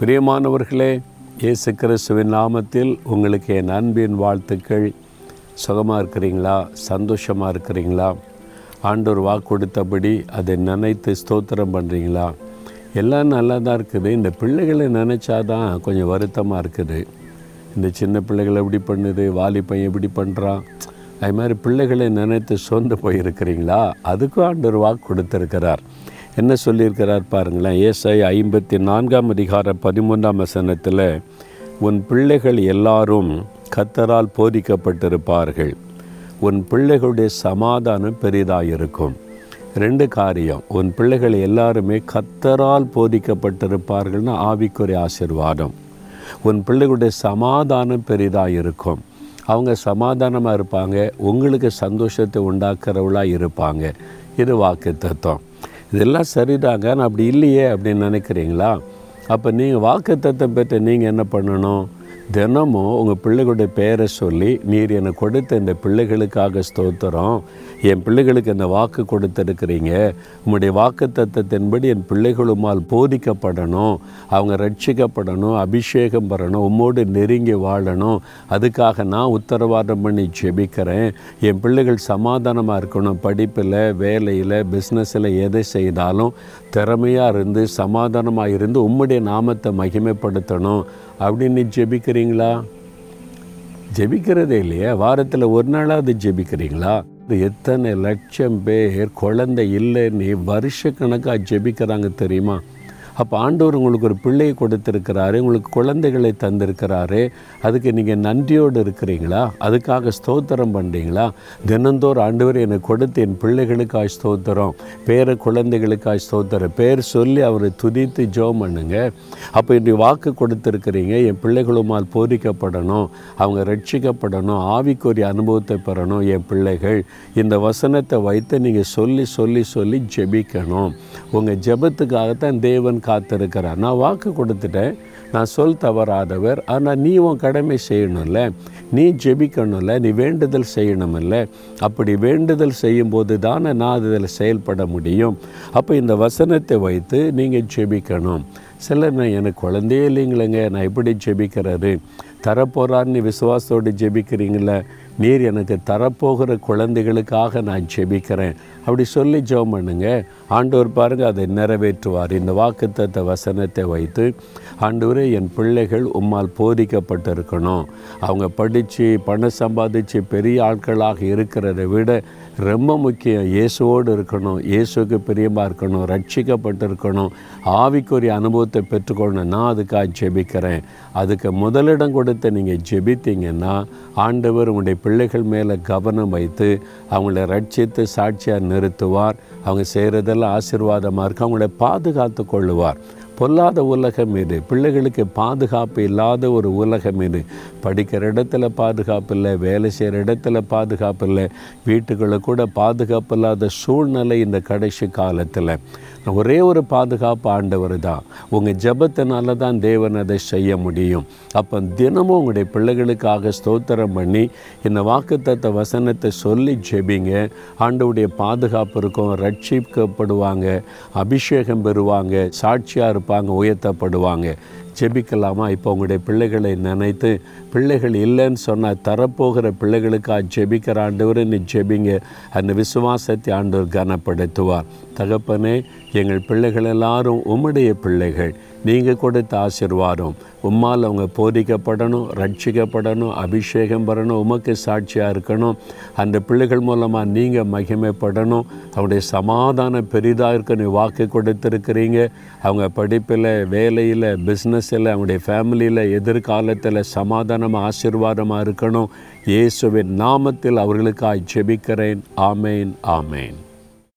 பிரியமானவர்களே இயேசு கிறிஸ்துவின் நாமத்தில் உங்களுக்கு என் அன்பின் வாழ்த்துக்கள். சுகமாக இருக்கிறீங்களா? சந்தோஷமாக இருக்கிறீங்களா? ஆண்டோர் வாக்கு கொடுத்தபடி அதை நினைத்து ஸ்தோத்திரம் பண்ணுறீங்களா எல்லாம் நல்லா தான் இருக்குது. இந்த பிள்ளைகளை நினச்சாதான் கொஞ்சம் வருத்தமாக இருக்குது. இந்த சின்ன பிள்ளைகளை எப்படி பண்ணுது? வாலிப்பையன் எப்படி பண்ணுறான் அது மாதிரி பிள்ளைகளை நினைத்து சொந்து போயிருக்கிறீங்களா? அதுக்கும் ஆண்டோர் வாக்கு கொடுத்துருக்கிறார். என்ன சொல்லியிருக்கிறார் பாருங்களேன். ஏசை ஐம்பத்தி நான்காம் அதிகார பதிமூன்றாம் வசனத்தில் உன் பிள்ளைகள் எல்லாரும் கத்தரால் போதிக்கப்பட்டிருப்பார்கள். உன் பிள்ளைகளுடைய சமாதானம் பெரிதாக இருக்கும் ரெண்டு காரியம் உன் பிள்ளைகள் எல்லாருமே கத்தரால் போதிக்கப்பட்டிருப்பார்கள்னு ஆவிக்குரிய ஆசிர்வாதம். உன் பிள்ளைகளுடைய சமாதானம் பெரிதாக இருக்கும் அவங்க சமாதானமாக இருப்பாங்க உங்களுக்கு சந்தோஷத்தை உண்டாக்குறவளாக இருப்பாங்க. இது வாக்கு தத்துவம். இதெல்லாம் சரிதாங்க நான் அப்படி இல்லையே அப்படின்னு நினைக்கிறீங்களா? அப்போ நீங்கள் வாக்கு தத்தம் பெற்ற நீங்கள் என்ன பண்ணணும்? தினமும் உங்கள் பிள்ளைகளுடைய பெயரை சொல்லி நீர் எனக்கு கொடுத்த இந்த பிள்ளைகளுக்காக ஸ்தோத்திரம். என் பிள்ளைகளுக்கு என்ன வாக்கு கொடுத்துருக்கிறீங்க. உங்களுடைய வாக்கு தத்தத்தின்படி என் பிள்ளைகளுமால் போதிக்கப்படணும். அவங்க ரட்சிக்கப்படணும் அபிஷேகம் பெறணும் உம்மோடு நெருங்கி வாழணும். அதுக்காக நான் உத்தரவாதம் பண்ணி ஜெபிக்கிறேன். என் பிள்ளைகள் சமாதானமாக இருக்கணும். படிப்பில் வேலையில் பிஸ்னஸில் எதை செய்தாலும் திறமையாக இருந்து சமாதானமாக இருந்து உம்முடைய நாமத்தை மகிமைப்படுத்தணும். அப்படின்னு ஜெபிக்கிறீங்களா? ஜெபிக்கிறதே இல்லையா. வாரத்தில் ஒரு நாளாவது ஜெபிக்கிறீங்களா? எத்தனை லட்சம் பேர் குழந்தை இல்லைன்னு வருஷக்கணக்காக ஜெபிக்கிறாங்க தெரியுமா? அப்போ ஆண்டவர் உங்களுக்கு ஒரு பிள்ளையை கொடுத்துருக்கிறாரு உங்களுக்கு குழந்தைகளை தந்திருக்கிறாரு. அதுக்கு நீங்கள் நன்றியோடு இருக்கிறீங்களா? அதுக்காக ஸ்தோத்திரம் பண்ணுறீங்களா தினந்தோறும் ஆண்டவர் எனக்கு கொடுத்து என் பிள்ளைகளுக்காக ஸ்தோத்திரம் பேர குழந்தைகளுக்காக ஸ்தோத்திரம் பேர் சொல்லி அவரை துதித்து ஜோ பண்ணுங்க. அப்போ இன்றைய வாக்கு கொடுத்துருக்கிறீங்க என் பிள்ளைகளுமால் போதிக்கப்படணும் அவங்க ரட்சிக்கப்படணும் ஆவிக்குரிய அனுபவத்தை பெறணும் என் பிள்ளைகள். இந்த வசனத்தை வைத்து நீங்கள் சொல்லி சொல்லி சொல்லி ஜெபிக்கணும். உங்கள் ஜெபத்துக்காகத்தான் தேவன் காத்திருக்கிறார். நான் வாக்கு கொடுத்துட்டேன். நான் சொல் தவறாதவர். ஆனால் நீ உன் கடமை செய்யணும்ல. நீ ஜெபிக்கணும்ல. நீ வேண்டுதல் செய்யணுமில்ல அப்படி வேண்டுதல் செய்யும்போது தானே நான் அதில் செயல்பட முடியும். அப்போ இந்த வசனத்தை வைத்து நீங்கள் ஜெபிக்கணும். சிலர் நான் எனக்கு குழந்தையே இல்லைங்களேங்க. நான் எப்படி ஜெபிக்கிறாரு தரப்போகிறார்னு விசுவாசத்தோடு ஜெபிக்கிறீங்கள? நீர் எனக்கு தரப்போகிற குழந்தைகளுக்காக நான் ஜெபிக்கிறேன். அப்படி சொல்லி ஜெபம் பண்ணுங்க. ஆண்டவர் பாருங்கள் அதை நிறைவேற்றுவார். இந்த வாக்குத்த வசனத்தை வைத்து ஆண்டவரே என் பிள்ளைகள் உம்மால் போதிக்கப்பட்டிருக்கணும். அவங்க படித்து பணம் சம்பாதிச்சு பெரிய ஆட்களாக இருக்கிறத விட ரொம்ப முக்கியம் இயேசுவோடு இருக்கணும் இயேசுக்கு பிரியமாக இருக்கணும் ரட்சிக்கப்பட்டிருக்கணும் ஆவிக்குரிய அனுபவத்தை பெற்றுக்கொள்ளணும். நான் அதுக்காக ஜெபிக்கிறேன். அதுக்கு முதலிடம் கொடுத்து நீங்கள் ஜெபித்தீங்கன்னா ஆண்டவர் உங்களுடைய பிள்ளைகள் மேலே கவனம் வைத்து அவங்கள ரட்சித்து சாட்சியாக நிறுத்துவார். அவங்க செய்கிறதெல்லாம் ஆசீர்வாதமாக இருக்கு. அவங்கள பாதுகாத்து கொள்ளுவார். பொல்லாத உலகம் இது. பிள்ளைகளுக்கு பாதுகாப்பு இல்லாத ஒரு உலகம் இது. படிக்கிற இடத்துல பாதுகாப்பு இல்லை வேலை செய்கிற இடத்துல பாதுகாப்பு இல்லை. வீட்டுக்குள்ளே கூட பாதுகாப்பு இல்லாத சூழ்நிலை இந்த கடைசி காலத்தில். ஒரே ஒரு பாதுகாப்பு ஆண்டவர் தான் உங்கள் ஜபத்தினால தான் தேவன் அதை செய்ய முடியும். அப்போ தினமும் உங்களுடைய பிள்ளைகளுக்காக ஸ்தோத்திரம் பண்ணி இந்த வாக்குத்தத்த வசனத்தை சொல்லி ஜெபிங்க. ஆண்டவுடைய பாதுகாப்பு இருக்கும் ரட்சிக்கப்படுவாங்க அபிஷேகம் பெறுவாங்க சாட்சியாக இருப்பாங்க உயர்த்தப்படுவாங்க. ஜெபிக்கலாமா? இப்போ உங்களுடைய பிள்ளைகளை நினைத்து பிள்ளைகள் இல்லைன்னு சொன்னால் தரப்போகிற பிள்ளைகளுக்காக ஜெபிக்கிற ஆண்டவர் நீ ஜெபிங்க. அந்த விசுவாசத்தை ஆண்டவர் கனப்படுத்துவார். தகப்பனே எங்கள் பிள்ளைகள் எல்லாரும் உம்முடைய பிள்ளைகள். நீங்கள் கொடுத்த ஆசிர்வாதம். உம்மால் அவங்க போதிக்கப்படணும் ரட்சிக்கப்படணும் அபிஷேகம் பெறணும் உமக்கு சாட்சியாக இருக்கணும். அந்த பிள்ளைகள் மூலமாக நீங்கள் மகிமைப்படணும். அவங்களுடைய சமாதானம் பெரிதாக இருக்க நீ வாக்கு கொடுத்துருக்கிறீங்க. அவங்க படிப்பில் வேலையில் பிஸ்னஸில் அவங்களுடைய ஃபேமிலியில் எதிர்காலத்தில் சமாதானமாக ஆசீர்வாதமாக இருக்கணும். இயேசுவின் நாமத்தில் அவர்களுக்காக ஜெபிக்கிறேன். ஆமேன் ஆமேன்.